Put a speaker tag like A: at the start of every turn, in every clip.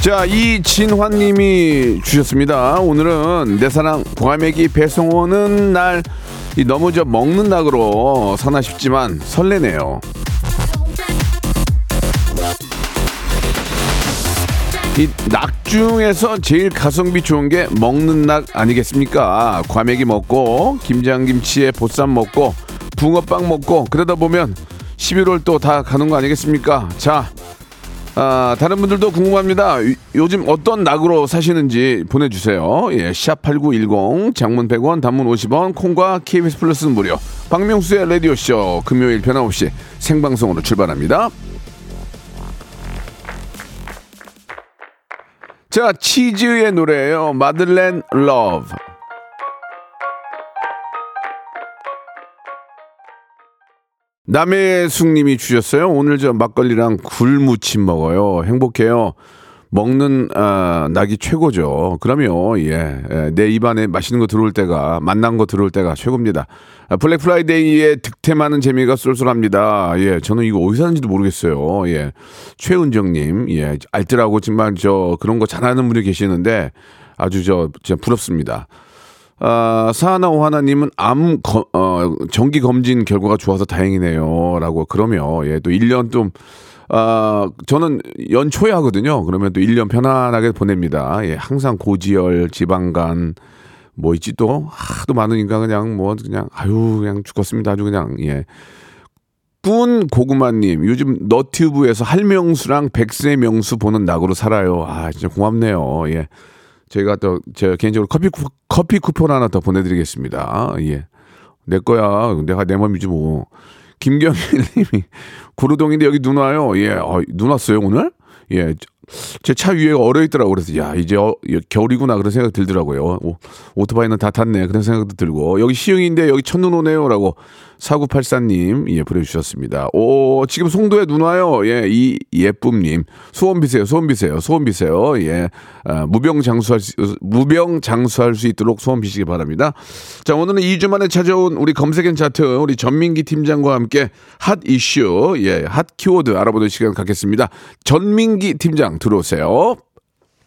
A: 자, 이진환 님이 주셨습니다. 오늘은 내 사랑 과메기 배송 오는 날, 이 너무 저 먹는 낙으로 사나 싶지만 설레네요. 이 낙 중에서 제일 가성비 좋은 게 먹는 낙 아니겠습니까? 과메기 먹고 김장김치에 보쌈 먹고 붕어빵 먹고 그러다 보면 11월 또 다 가는 거 아니겠습니까? 자, 아, 다른 분들도 궁금합니다. 요- 요즘 어떤 낙으로 사시는지 보내주세요. 예, 샵8910, 장문 100원, 단문 50원, 콩과 KBS 플러스는 무료. 박명수의 라디오쇼, 금요일 변함없이 생방송으로 출발합니다. 자, 치즈의 노래예요. Madeleine Love. 남해숙님이 주셨어요. 오늘 저 막걸리랑 굴무침 먹어요. 행복해요. 먹는 아, 낙이 최고죠. 그럼요. 예, 예, 내 입안에 맛있는 거 들어올 때가 맛난 거 들어올 때가 최고입니다. 아, 블랙 프라이데이에 득템하는 재미가 쏠쏠합니다. 예, 저는 이거 어디서 사는지도 모르겠어요. 예, 최은정님, 예, 알뜰하고 정말 저 그런 거 잘하는 분이 계시는데 아주 저 진짜 부럽습니다. 아, 사하나 오 하나님은 암, 거, 어, 정기 검진 결과가 좋아서 다행이네요. 라고 그러면, 예, 또 1년 좀, 아, 저는 연초에 하거든요. 그러면 또 1년 편안하게 보냅니다. 예, 항상 고지혈, 지방간, 뭐 있지 또, 하도 많으니까 그냥 뭐, 그냥, 아유, 그냥 죽었습니다. 아주 그냥, 예. 꾼 고구마님, 요즘 너튜브에서 할명수랑 백세 명수 보는 낙으로 살아요. 아, 진짜 고맙네요. 예. 제가 또, 제가 개인적으로 커피, 쿠, 커피 쿠폰 하나 더 보내드리겠습니다. 예. 내 거야. 내가 내 맘이지 뭐. 김경일 님이, 구루동인데 여기 눈 와요. 예. 어, 눈 왔어요, 오늘? 예. 제 차 위에 얼어 있더라고. 그래서, 야, 이제 어, 겨울이구나. 그런 생각 들더라고요. 오, 오토바이는 다 탔네. 그런 생각도 들고. 여기 시흥인데 여기 첫눈 오네요. 라고 4984님, 예, 보내주셨습니다. 오, 지금 송도에 눈 와요. 예, 이 예쁨님. 소원 비세요, 소원 비세요, 소원 비세요. 예, 아, 무병 장수할 수, 무병 장수할 수 있도록 소원 비시기 바랍니다. 자, 오늘은 2주 만에 찾아온 우리 검색엔 차트, 우리 전민기 팀장과 함께 핫 이슈, 예, 핫 키워드 알아보는 시간 갖겠습니다. 전민기 팀장 들어오세요.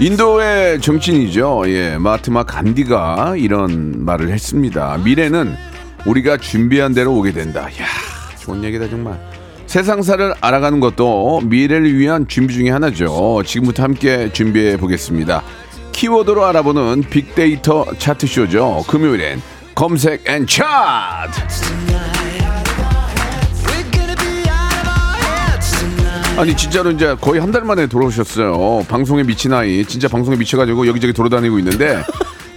A: 인도의 정치인이죠. 예, 마트마 간디가 이런 말을 했습니다. 미래는 우리가 준비한 대로 오게 된다. 야, 좋은 얘기다 정말. 세상사를 알아가는 것도 미래를 위한 준비 중에 하나죠. 지금부터 함께 준비해 보겠습니다. 키워드로 알아보는 빅데이터 차트 쇼죠. 금요일엔 검색 N 차트. 아니 진짜로 이제 거의 한 달 만에 돌아오셨어요. 방송에 미친 아이 진짜 방송에 미쳐가지고 여기저기 돌아다니고 있는데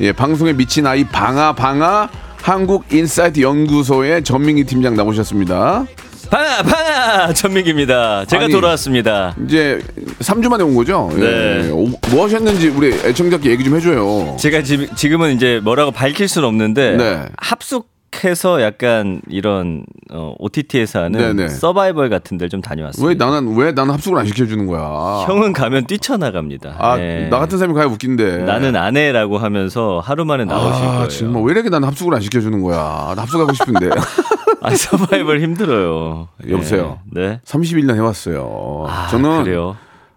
A: 예 방송에 미친 아이 방아 방아 한국 인사이트 연구소의 전민기 팀장 나오셨습니다.
B: 방아 방아 전민기입니다. 제가
A: 아니,
B: 돌아왔습니다.
A: 이제 3주 만에 온 거죠?
B: 네.
A: 예. 오, 뭐 하셨는지 우리 애청자께 얘기 좀 해줘요.
B: 제가 지, 지금은 이제 뭐라고 밝힐 수는 없는데
A: 네.
B: 합숙 해서 약간 이런 어, OTT에서 하는
A: 네네.
B: 서바이벌 같은 데를 좀 다녀왔습니다.
A: 왜 나는 왜 나는 합숙을 안 시켜주는 거야?
B: 형은 가면 뛰쳐나갑니다.
A: 아,
B: 네.
A: 나 같은 사람이 가야 웃긴데.
B: 나는 아내라고 하면서 하루 만에 나오실
A: 아,
B: 거예요.
A: 정말 왜 이렇게 나는 합숙을 안 시켜주는 거야? 나 합숙하고 싶은데.
B: 아, 서바이벌 힘들어요.
A: 여보세요?
B: 네. 네.
A: 31년 해왔어요.
B: 아,
A: 저는
B: 그래요.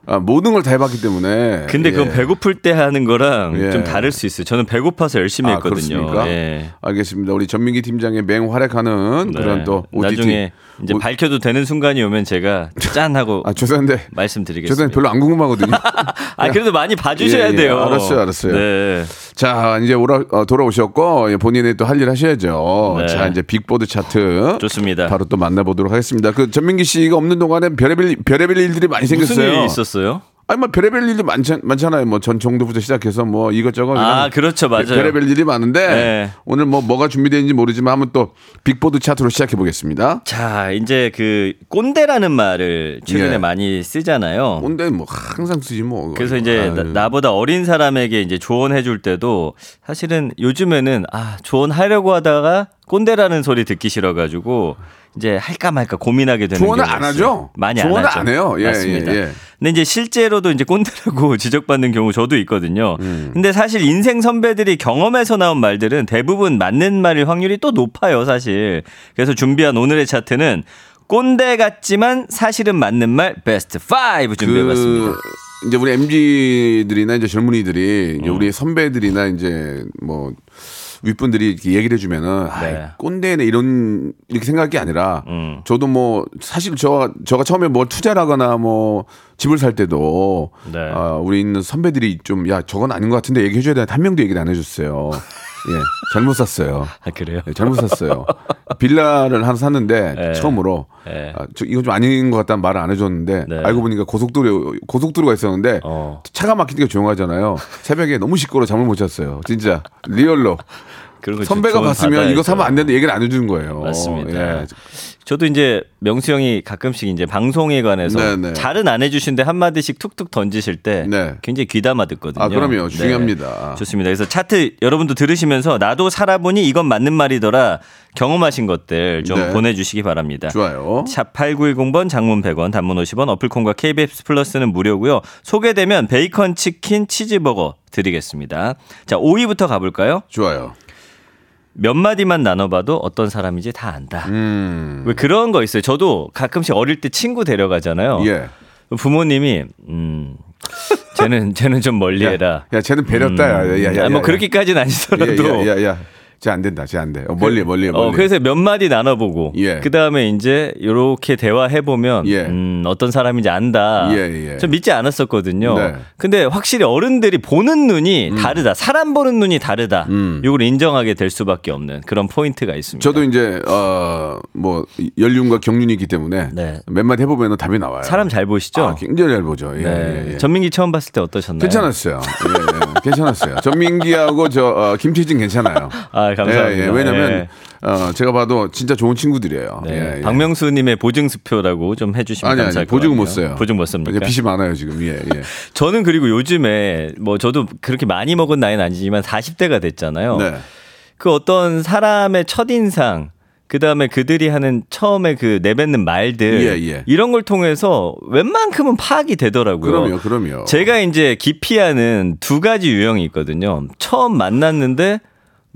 A: 아, 모든 걸 다 해봤기 때문에.
B: 근데 그건
A: 예.
B: 배고플 때 하는 거랑
A: 예.
B: 좀 다를 수 있어요. 저는 배고파서 열심히
A: 아,
B: 했거든요.
A: 그렇습니까?
B: 예.
A: 알겠습니다. 우리 전민기 팀장의 맹활약하는
B: 네.
A: 그런 또 OTT.
B: 나중에 이제
A: 오-
B: 밝혀도 되는 순간이 오면 제가 짠 하고
A: 아 죄송한데
B: 말씀드리겠습니다.
A: 죄송한데 별로 안 궁금하거든요.
B: 아 그래도 많이 봐주셔야
A: 예, 예.
B: 돼요.
A: 알았어요, 알았어요.
B: 네.
A: 자 이제 오라, 어, 돌아오셨고 예, 본인이 또할 일 하셔야죠.
B: 네.
A: 자 이제 빅보드 차트
B: 좋습니다.
A: 바로 또 만나보도록 하겠습니다. 그 전민기 씨가 없는 동안에 별의별 별의별 일들이 많이
B: 무슨
A: 생겼어요.
B: 일이 있었어요?
A: 아니 뭐 별의별 일도 많잖, 많잖아요. 뭐 전 정도부터 시작해서 뭐 이것저것
B: 아 그렇죠 맞아요.
A: 별의별 일이 많은데
B: 네.
A: 오늘 뭐 뭐가 준비되는지 모르지만 한번 또 빅보드 차트로 시작해 보겠습니다.
B: 자 이제 그 꼰대라는 말을 최근에
A: 예.
B: 많이 쓰잖아요.
A: 근데 뭐 항상 쓰지 뭐.
B: 그래서 이제
A: 아유.
B: 나, 보다 어린 사람에게 이제 조언해 줄 때도 사실은 요즘에는 아 조언하려고 하다가 꼰대라는 소리 듣기 싫어가지고 이제 할까 말까 고민하게 되는
A: 조언을 안. 하죠?
B: 많이
A: 조언을
B: 안 하죠.
A: 안 해요. 예,
B: 맞습니다.
A: 예, 예.
B: 근데 이제 실제로도 이제 꼰대라고 지적받는 경우 저도 있거든요.
A: 음.
B: 근데 사실 인생 선배들이 경험에서 나온 말들은 대부분 맞는 말일 확률이 또 높아요, 사실. 그래서 준비한 오늘의 차트는 꼰대 같지만 사실은 맞는 말 베스트 5 준비해봤습니다.
A: 그 이제 우리 MZ들이나 이제 젊은이들이
B: 음.
A: 이제 우리 선배들이나 이제 뭐 윗분들이 이렇게 얘기를 해주면은
B: 네.
A: 아이, 꼰대네 이런 이렇게 생각할 게 아니라
B: 음.
A: 저도 뭐 사실 저 저가 처음에 뭐 투자를 하거나 뭐 집을 살 때도
B: 네.
A: 아, 우리 있는 선배들이 좀 야 저건 아닌 것 같은데 얘기해줘야 되는데 한 명도 얘기를 안 해줬어요. 예, 잘못 샀어요.
B: 아, 그래요?
A: 예, 잘못 샀어요. 빌라를 하나 샀는데
B: 네.
A: 처음으로
B: 네.
A: 아, 저 이건 좀 아닌 것 같다는 말을 안 해줬는데
B: 네.
A: 알고 보니까 고속도로 고속도로가 있었는데
B: 어.
A: 차가 막히니까 조용하잖아요. 새벽에 너무 시끄러 워 잠을 못 잤어요. 진짜 리얼로 선배가 봤으면. 이거 사면 안 되는데 얘기를 안 해주는 거예요.
B: 맞습니다.
A: 예.
B: 저도 이제 명수 형이 가끔씩 이제 방송에 관해서
A: 네, 네.
B: 잘은 안 해주신데 한 마디씩 툭툭 던지실 때
A: 네.
B: 굉장히 귀담아 듣거든요.
A: 아, 그럼요. 중요합니다.
B: 좋습니다. 그래서 차트 여러분도 들으시면서 나도 살아보니 이건 맞는 말이더라 경험하신 것들 좀
A: 네.
B: 보내주시기 바랍니다.
A: 좋아요.
B: 샵 8910번 장문 100원 단문 50원 어플콘과 KBS 플러스는 무료고요. 소개되면 베이컨 치킨 치즈버거 드리겠습니다. 자 5위부터 가볼까요?
A: 좋아요.
B: 몇 마디만 나눠봐도 어떤 사람인지 다 안다.
A: 음.
B: 왜 그런 거 있어요. 저도 가끔씩 어릴 때 친구 데려가잖아요.
A: 예.
B: 부모님이 음 쟤는 쟤는 좀 멀리해라.
A: 야, 쟤는 배렸다. 야, 야, 야, 야,
B: 아, 뭐
A: 야.
B: 그렇게까지는 아니더라도.
A: 야, 야, 야. 쟤 안 된다. 쟤 안 돼. 어, 멀리, 멀리, 멀리.
B: 어, 그래서 몇 마디 나눠보고
A: 예.
B: 그 다음에 이제 이렇게 대화해 보면
A: 예.
B: 음, 어떤 사람인지 안다.
A: 예, 예.
B: 좀 믿지 않았었거든요.
A: 네.
B: 근데 확실히 어른들이 보는 눈이 다르다. 사람 보는 눈이 다르다.
A: 음.
B: 이걸 인정하게 될 수밖에 없는 그런 포인트가 있습니다.
A: 저도 이제 어 뭐 연륜과 경륜이 있기 때문에
B: 네.
A: 몇 마디 해보면 답이 나와요.
B: 사람 잘 보시죠?
A: 아, 굉장히 잘 보죠. 예,
B: 네.
A: 예, 예.
B: 전민기 처음 봤을 때 어떠셨나요?
A: 괜찮았어요. 예, 예. 괜찮았어요. 전민기하고 저 어, 김태진 괜찮아요.
B: 아, 감사합니다.
A: 예, 예. 왜냐면
B: 예.
A: 어, 제가 봐도 진짜 좋은 친구들이에요.
B: 네.
A: 예, 예.
B: 박명수님의 보증 수표라고 좀 해주시면
A: 아니 아니
B: 감사할 것
A: 보증은 못. 써요.
B: 보증 못 씁니까?
A: 빚이 많아요 지금. 예, 예.
B: 저는 그리고 요즘에 뭐 저도 그렇게 많이 먹은 나이는 아니지만 40대가 됐잖아요.
A: 네.
B: 그 어떤 사람의 첫 인상 그 다음에 그들이 하는 처음에 그 내뱉는 말들
A: 예, 예.
B: 이런 걸 통해서 웬만큼은 파악이 되더라고요.
A: 그럼요, 그럼요.
B: 제가 이제 기피하는 두 가지 유형이 있거든요. 처음 만났는데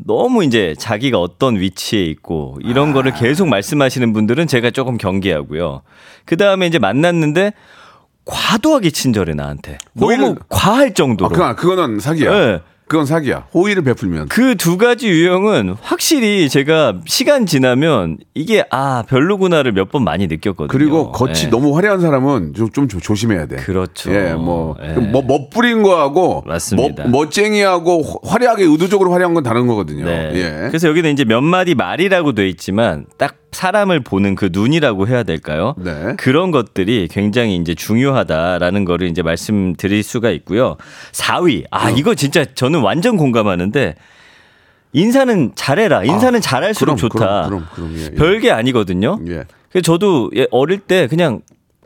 B: 너무 이제 자기가 어떤 위치에 있고 이런
A: 아.
B: 거를 계속 말씀하시는 분들은 제가 조금 경계하고요. 그 다음에 이제 만났는데 과도하게 친절해 나한테. 너무 과할 정도로.
A: 아, 그, 그거는 사기야.
B: 네.
A: 그건 사기야. 호의를 베풀면.
B: 그 두 가지 유형은 확실히 제가 시간 지나면 이게 아 별로구나를 몇 번 많이 느꼈거든요.
A: 그리고 겉이
B: 예.
A: 너무 화려한 사람은 좀, 좀 조- 조심해야 돼.
B: 그렇죠.
A: 예, 뭐,
B: 예.
A: 뭐, 멋부린 거하고,
B: 맞습니다.
A: 멋, 멋쟁이하고 화- 화려하게 의도적으로 화려한 건 다른 거거든요.
B: 네.
A: 예.
B: 그래서 여기는 이제 몇 마디 말이라고 돼 있지만 딱 사람을 보는 그 눈이라고 해야 될까요?
A: 네.
B: 그런 것들이 굉장히 이제 중요하다라는 거를 이제 말씀드릴 수가 있고요. 4위. 아, 이거 진짜 저는 완전 공감하는데 인사는 잘해라. 인사는 잘할수록
A: 아, 그럼,
B: 좋다.
A: 그럼, 그럼, 그럼, 예, 예.
B: 별게 아니거든요.
A: 예.
B: 그래서 저도 예, 어릴 때 그냥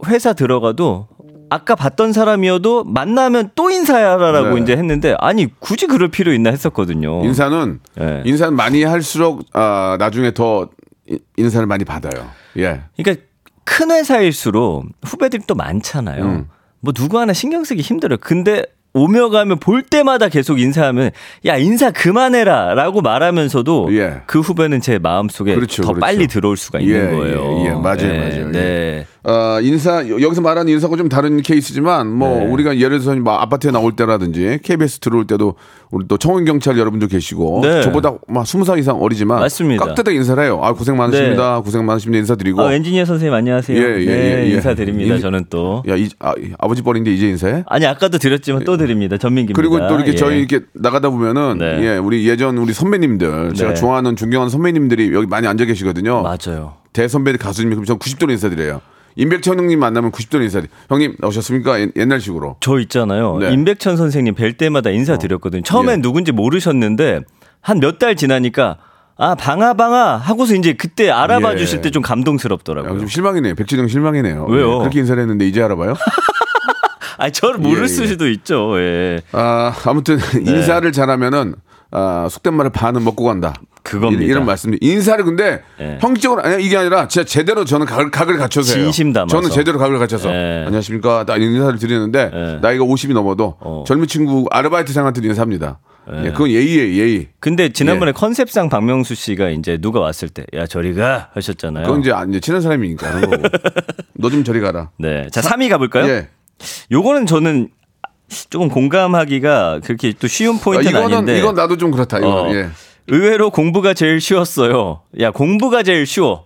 B: 회사 들어가도 아까 봤던 사람이어도 만나면 또 인사하라라고
A: 네.
B: 이제 했는데 아니 굳이 그럴 필요 있나 했었거든요.
A: 인사는,
B: 예.
A: 인사는 많이 할수록, 아, 나중에 더 인- 인사를 많이 받아요. 예.
B: 그러니까 큰 회사일수록 후배들이 또 많잖아요.
A: 음.
B: 뭐 누구 하나 신경 쓰기 힘들어요. 근데 오며 가며 볼 때마다 계속 인사하면 야 인사 그만해라라고 말하면서도
A: 예.
B: 그 후배는 제 마음 속에
A: 그렇죠,
B: 더
A: 그렇죠.
B: 빨리 들어올 수가
A: 예,
B: 있는 거예요.
A: 예, 예. 맞아요,
B: 네,
A: 맞아요.
B: 네.
A: 어, 인사 여기서 말하는 인사가 좀 다른 케이스지만 뭐
B: 네.
A: 우리가 예를 들어서 뭐 아파트에 나올 때라든지 KBS 들어올 때도 우리 또 청원 경찰 여러분도 계시고
B: 네.
A: 저보다 막 스무 살 이상 어리지만
B: 맞습니다.
A: 깍듯하게 인사를 해요. 아 고생 많으십니다. 고생 많으십니다. 인사드리고
B: 아, 엔지니어 선생님 안녕하세요.
A: 예, 예,
B: 네,
A: 예, 예.
B: 인사드립니다.
A: 인-
B: 저는 또.
A: 야, 이, 아, 이 아 버지 뻘인데 이제 인사해?
B: 아니 아까도 드렸지만 또 드립니다. 전민기입니다.
A: 그리고 또 이렇게
B: 예.
A: 저희 이렇게 나가다 보면은
B: 네.
A: 예, 우리 예전 우리 선배님들 제가
B: 네.
A: 좋아하는 존경하는 선배님들이 여기 많이 앉아 계시거든요.
B: 맞아요.
A: 대선배 가수님 그럼 전 90도로 인사드려요. 임백천 형님 만나면 90도로 인사드려요. 형님 나오셨습니까? 옛- 옛날식으로.
B: 저 있잖아요.
A: 네.
B: 임백천 선생님 뵐 때마다 인사드렸거든요. 처음엔
A: 예.
B: 누군지 모르셨는데 한 몇 달 지나니까 아 방아 방아 하고서 이제 그때 알아봐
A: 예.
B: 주실 때좀
A: 야,
B: 감동스럽더라고요.
A: 좀 실망이네요. 백진영 실망이네요.
B: 왜요?
A: 예, 그렇게 인사를 했는데 이제 알아봐요?
B: 아니 저를 모를
A: 예, 예.
B: 수도 있죠. 예.
A: 아, 아무튼
B: 네.
A: 인사를 잘하면은 아, 속된 말을 반은 먹고 간다.
B: 그겁니다.
A: 이런, 이런 말씀. 인사를 근데
B: 예.
A: 형식적으로 아니 이게 아니라 진짜 제대로 저는 각을, 각을 갖춰서 해요.
B: 진심 담아서.
A: 저는 제대로 각을 갖춰서
B: 예.
A: 안녕하십니까. 딱 인사를 드리는데
B: 예.
A: 나이가 50이 넘어도
B: 어.
A: 젊은 친구 아르바이트생한테 인사합니다. 예, 그건 예의예요, 예의.
B: 근데 지난번에
A: 예.
B: 컨셉상 박명수 씨가 이제 누가 왔을 때 야 저리 가 하셨잖아요.
A: 그건 이제, 안- 이제 친한 사람이니까 하는 거고. 너 좀 저리 가라.
B: 네. 자, 3위 가볼까요?
A: 예.
B: 요거는 저는 조금 공감하기가 그렇게 또 쉬운
A: 아,
B: 포인트는
A: 이거는
B: 아닌데.
A: 이건 나도 좀 그렇다. 이거는
B: 어,
A: 예.
B: 의외로 공부가 제일 쉬웠어요. 야, 공부가 제일 쉬워.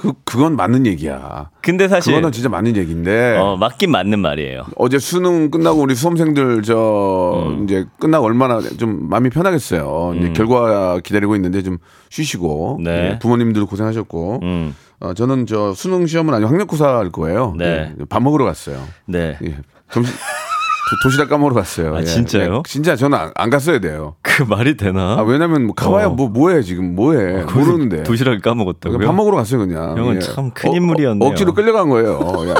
A: 그 그건 맞는 얘기야.
B: 근데 사실
A: 그거는 진짜 맞는 얘기인데.
B: 어, 맞긴 맞는 말이에요.
A: 어제 수능 끝나고 우리 수험생들 저
B: 음.
A: 이제 끝나고 얼마나 좀 마음이 편하겠어요. 이제 결과 기다리고 있는데 좀 쉬시고
B: 네.
A: 예, 부모님들 고생하셨고
B: 음.
A: 어, 저는 저 수능 시험은 아니고 학력고사 할 거예요.
B: 네.
A: 예, 밥 먹으러 갔어요.
B: 네.
A: 예. 점심 도, 시락 까먹으러 갔어요.
B: 아,
A: 예.
B: 진짜요?
A: 예, 진짜 저는 안, 안 갔어야 돼요.
B: 그 말이 되나?
A: 아, 왜냐면 뭐 가봐야
B: 어.
A: 뭐 뭐해 지금 뭐해 모르는데.
B: 도시락을 까먹었다고요?
A: 밥 먹으러 갔어요 그냥. 예.
B: 형은 참큰 인물이었네요.
A: 어, 억지로 끌려간 거예요. 어, 야.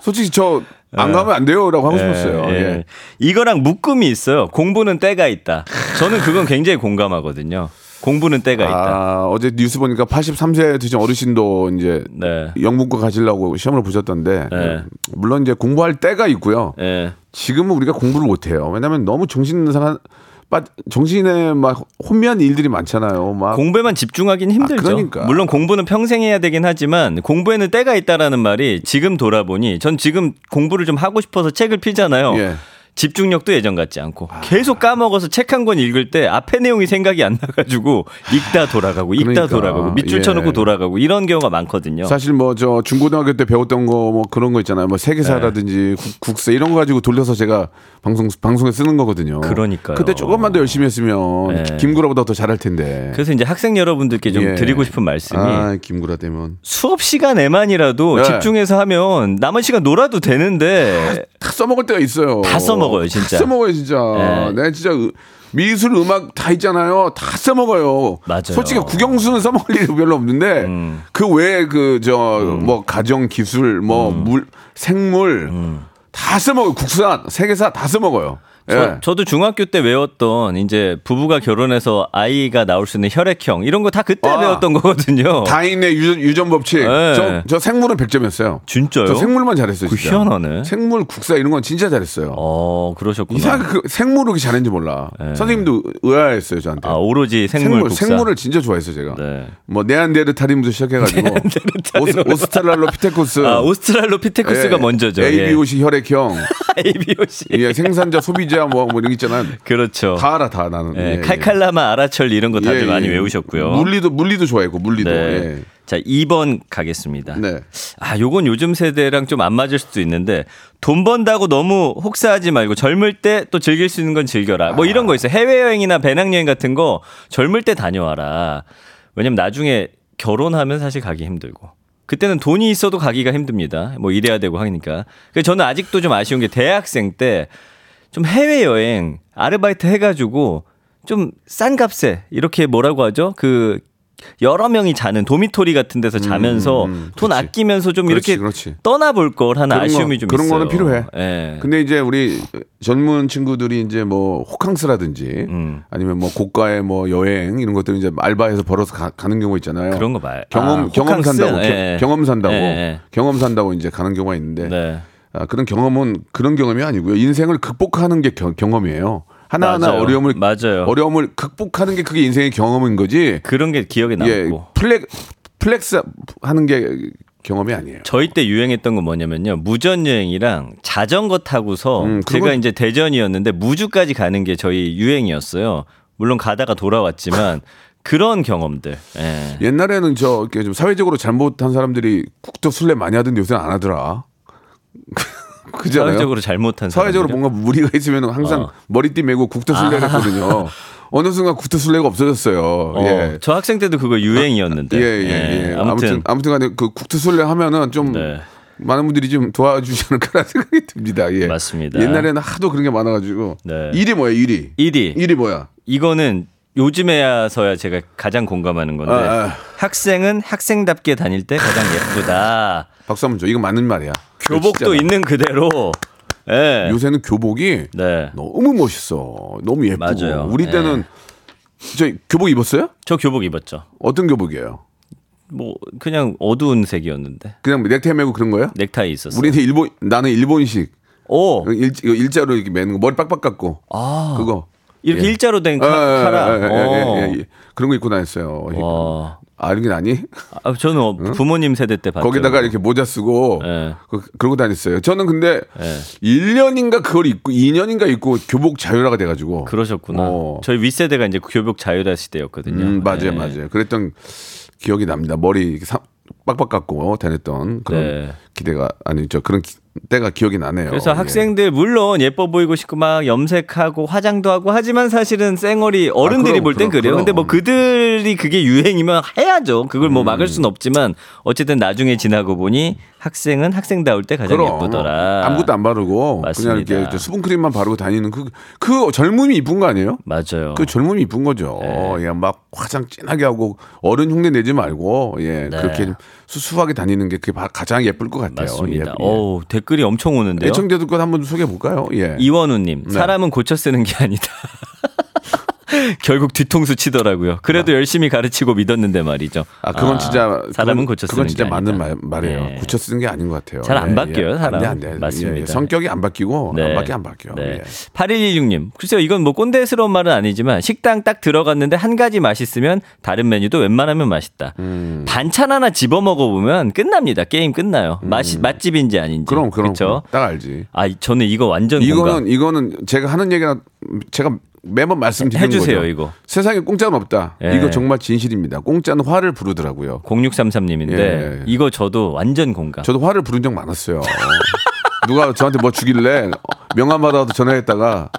A: 솔직히 저 안 가면 안 돼요라고 하고 싶었어요.
B: 예,
A: 예.
B: 예. 이거랑 묶음이 있어요. 공부는 때가 있다. 저는 그건 굉장히 공감하거든요. 공부는 때가 있다.
A: 아, 어제 뉴스 보니까 83세 드신 어르신도 이제
B: 네.
A: 영문과 가시려고 시험을 보셨던데
B: 네.
A: 물론 이제 공부할 때가 있고요.
B: 예.
A: 지금은 우리가 공부를 못 해요. 왜냐하면 너무 정신 상한 빠 정신에 막 혼미한 일들이 많잖아요. 막
B: 공부에만 집중하긴 힘들죠.
A: 아, 그러니까.
B: 물론 공부는 평생 해야 되긴 하지만 공부에는 때가 있다라는 말이 지금 돌아보니 전 지금 공부를 좀 하고 싶어서 책을 피잖아요.
A: 예.
B: 집중력도 예전 같지 않고 계속 까먹어서 책 한 권 읽을 때 앞에 내용이 생각이 안 나가지고 읽다 돌아가고 읽다
A: 그러니까.
B: 돌아가고 밑줄
A: 예.
B: 쳐놓고 돌아가고 이런 경우가 많거든요.
A: 사실 뭐 저 중고등학교 때 배웠던 거 뭐 그런 거 있잖아요. 뭐 세계사라든지 국, 세 이런 거 가지고 돌려서 제가 방송 방송에 쓰는 거거든요.
B: 그러니까요.
A: 그때 조금만 더 열심히 했으면
B: 네.
A: 김구라보다 더 잘할 텐데.
B: 그래서 이제 학생 여러분들께 좀
A: 예.
B: 드리고 싶은 말씀이
A: 아, 김구라 되면
B: 수업 시간에만이라도
A: 네.
B: 집중해서 하면 남은 시간 놀아도 되는데
A: 다 써먹을 때가 있어요.
B: 다 써먹 어요, 진짜.
A: 다 써먹어요, 진짜.
B: 네.
A: 내가 진짜 으- 미술, 음악 다 있잖아요. 다 써먹어요.
B: 맞아요.
A: 솔직히 국영수는 써먹을 일이 별로 없는데
B: 음.
A: 그 외에 그 저 뭐 가정 기술, 뭐
B: 음.
A: 물, 생물 다 써먹어요. 국사, 세계사 다 써먹어요. 예.
B: 저, 도 중학교 때 외웠던 이제 부부가 결혼해서 아이가 나올 수 있는 혈액형 이런 거 다 그때
A: 아.
B: 배웠던 거거든요.
A: 다인의 유전, 유전 법칙.
B: 네.
A: 저, 저 생물은 100점이었어요.
B: 진짜요?
A: 저 생물만 잘했어요.
B: 그
A: 진짜.
B: 희한하네.
A: 생물, 국사 이런 건 진짜 잘했어요.
B: 어, 그러셨구나.
A: 이상하게 그 생물을 그렇게 잘했는지 몰라. 선생님도 의아했어요, 저한테.
B: 아, 오로지 생물, 국사.
A: 생물을 진짜 좋아했어요, 제가.
B: 네.
A: 뭐 네안데르탈임도 시작해 가지고 오스, 오스 트랄로피테쿠스,
B: 아, 오스트랄로피테쿠스가
A: 예,
B: 먼저죠.
A: ABOC 혈액형,
B: 예. ABOC.
A: 예, 생산자, 소비자 뭐, 뭐 이런 거 있잖아요.
B: 그렇죠.
A: 다 알아, 다 나는.
B: 예,
A: 예, 예.
B: 칼칼라마, 아라철 이런 거 다들
A: 예,
B: 많이
A: 예.
B: 외우셨고요.
A: 물리도 물리도 좋아했고 물리도.
B: 네.
A: 예.
B: 자, 2번 가겠습니다.
A: 네.
B: 아, 요건 요즘 세대랑 좀 안 맞을 수도 있는데 돈 번다고 너무 혹사하지 말고 젊을 때 또 즐길 수 있는 건 즐겨라. 뭐 이런 거 있어요. 해외여행이나 배낭여행 같은 거 젊을 때 다녀와라. 왜냐면 나중에 결혼하면 사실 가기 힘들고. 그때는 돈이 있어도 가기가 힘듭니다. 뭐 일해야 되고 하니까. 그래서 저는 아직도 좀 아쉬운 게 대학생 때 좀 해외여행 아르바이트 해가지고 좀 싼 값에 이렇게 뭐라고 하죠? 그 여러 명이 자는 도미토리 같은 데서 자면서
A: 음,
B: 돈
A: 그렇지.
B: 아끼면서 좀
A: 그렇지,
B: 이렇게
A: 그렇지.
B: 떠나볼 걸 하는
A: 그런 거-
B: 아쉬움이 좀
A: 그런
B: 있어요.
A: 거는 필요해.
B: 예.
A: 근데 이제 우리 젊은 친구들이 이제 뭐 호캉스라든지
B: 음.
A: 아니면 뭐 고가의 뭐 여행 이런 것들 이제 알바해서 벌어서 가, 는 경우 있잖아요.
B: 그런 거 말.
A: 경험
B: 아,
A: 경험? 산다고
B: 예.
A: 겨- 경험 산다고
B: 예, 예.
A: 경험 산다고 이제 가는 경우가 있는데
B: 네.
A: 아, 그런 경험은 그런 경험이 아니고요. 인생을 극복하는 게 겨- 경험이에요. 하나하나
B: 맞아요.
A: 어려움을
B: 맞아요.
A: 어려움을 극복하는 게 그게 인생의 경험인 거지.
B: 그런 게 기억에
A: 예,
B: 남고.
A: fle- flex 하는 게 경험이 아니에요.
B: 저희 때 유행했던 건 뭐냐면요. 무전 여행이랑 자전거 타고서
A: 음, 그건-
B: 제가 이제 대전이었는데 무주까지 가는 게 저희 유행이었어요. 물론 가다가 돌아왔지만 그런 경험들. 예.
A: 옛날에는 저 이렇게 좀 사회적으로 잘못한 사람들이 국토 순례 많이 하던데 요새는 안 하더라. 그잖아요.
B: 사회적으로 잘못한
A: 사회적으로
B: 사람들이요?
A: 뭔가 무리가 있으면 항상
B: 어.
A: 머리띠 메고 국토 순례를 했거든요. 어느 순간 국토 순례가 없어졌어요.
B: 어,
A: 예.
B: 저 학생 때도 그거 유행이었는데.
A: 예, 예, 예. 아무튼
B: 아무튼
A: 아무튼 간에 그 국토 순례 하면은 좀
B: 네.
A: 많은 분들이 좀 도와주지 않을까라는 생각이 듭니다. 예.
B: 맞습니다.
A: 옛날에는 하도 그런 게 많아가지고
B: 네.
A: 일이 뭐야 일이
B: 1위.
A: 일이 뭐야
B: 이거는 요즘에야서야 제가 가장 공감하는 건데
A: 아, 아.
B: 학생은 학생답게 다닐 때 가장 예쁘다.
A: 박수 한번 줘 이거 맞는 말이야
B: 교복도 있는 그대로. 예.
A: 요새는 교복이
B: 네.
A: 너무 멋있어 너무 예쁘고
B: 맞아요.
A: 우리
B: 예.
A: 때는 저 교복 입었어요?
B: 저 교복 입었죠.
A: 어떤 교복이에요?
B: 뭐 그냥 어두운 색이었는데
A: 그냥 넥타이 메고 그런 거예요?
B: 넥타이 있었어요.
A: 우리는 일본 나는 일본식
B: 오
A: 일, 일자로 이렇게 매는 거 머리 빡빡 깎고
B: 아.
A: 그거
B: 이렇게
A: 예.
B: 일자로 된
A: 예,
B: 카,
A: 예,
B: 카라.
A: 예, 예,
B: 어.
A: 예, 예, 예. 그런 거 입고 다녔어요.
B: 와.
A: 아, 이런 게 아니?
B: 아, 저는 어, 부모님 세대 때 봤죠.
A: 거기다가 이렇게 모자 쓰고
B: 예.
A: 그, 그러고 다녔어요. 저는 근데
B: 예.
A: 1년인가 그걸 입고 2년인가 입고 교복 자유화가 돼가지고
B: 그러셨구나.
A: 어.
B: 저희 윗세대가 이제 교복 자유다 시대였거든요.
A: 음, 맞아요,
B: 예.
A: 맞아요. 그랬던 기억이 납니다. 머리 이렇게 사- 빡빡 깎고 다녔던 그런
B: 네.
A: 기대가 아니 저 그런 기- 때가 기억이 나네요.
B: 그래서
A: 예.
B: 학생들 물론 예뻐 보이고 싶고 막 염색하고 화장도 하고 하지만 사실은 쌩얼이 어른들이
A: 아, 그럼,
B: 볼땐
A: 그럼,
B: 그래요. 근데 뭐. 그들이 그게 유행이면 해야죠. 그걸 뭐
A: 음.
B: 막을 수는 없지만 어쨌든 나중에 지나고 보니 학생은 학생다울 때 가장
A: 그럼
B: 예쁘더라.
A: 아무것도 안 바르고
B: 맞습니다.
A: 그냥 이렇게 수분 크림만 바르고 다니는 그그 젊음이 이쁜 거 아니에요?
B: 맞아요.
A: 그 젊음이 이쁜 거죠.
B: 네.
A: 예, 막 화장 진하게 하고 어른 흉내 내지 말고 예,
B: 네.
A: 그렇게 좀 수수하게 다니는 게 그게 바- 가장 예쁠 것 같아요.
B: 맞습니다.
A: 예, 예.
B: 어우, 댓글이 엄청 오는데요.
A: 애청자들 것 한번 소개해 볼까요? 예.
B: 이원우님,
A: 네.
B: 사람은 고쳐 쓰는 게 아니다. 결국 뒤통수 치더라고요. 그래도 열심히 가르치고 믿었는데 말이죠.
A: 아, 그건 진짜
B: 사람은 고쳐 쓰는
A: 그건 진짜
B: 게
A: 맞는. 말, 말이에요.
B: 예.
A: 고쳐 쓰는 게 아닌 것 같아요.
B: 잘안 바뀌어요, 사람.
A: 안 돼, 안 돼.
B: 맞습니다.
A: 예, 예. 성격이 안 바뀌고
B: 네.
A: 안 바뀌 안 바뀌어.
B: 네.
A: 예.
B: 8116님. 글쎄요, 이건 뭐 꼰대스러운 말은 아니지만 식당 딱 들어갔는데 한 가지 맛있으면 다른 메뉴도 웬만하면 맛있다.
A: 음.
B: 반찬 하나 집어 먹어 보면 끝납니다. 게임 끝나요. 맛이, 맛집인지 아닌지.
A: 음. 그럼 그럼
B: 그쵸?
A: 딱 알지.
B: 아, 저는 이거 완전
A: 이거는
B: 공감.
A: 이거는 제가 하는 얘기가 제가 매번 말씀드리는
B: 해주세요,
A: 거죠.
B: 이거.
A: 세상에 공짜는 없다.
B: 예.
A: 이거 정말 진실입니다. 공짜는 화를 부르더라고요.
B: 0633님인데
A: 예.
B: 이거 저도 완전 공감.
A: 저도 화를 부른 적 많았어요. 누가 저한테 뭐 주길래 명함 받아도 전화했다가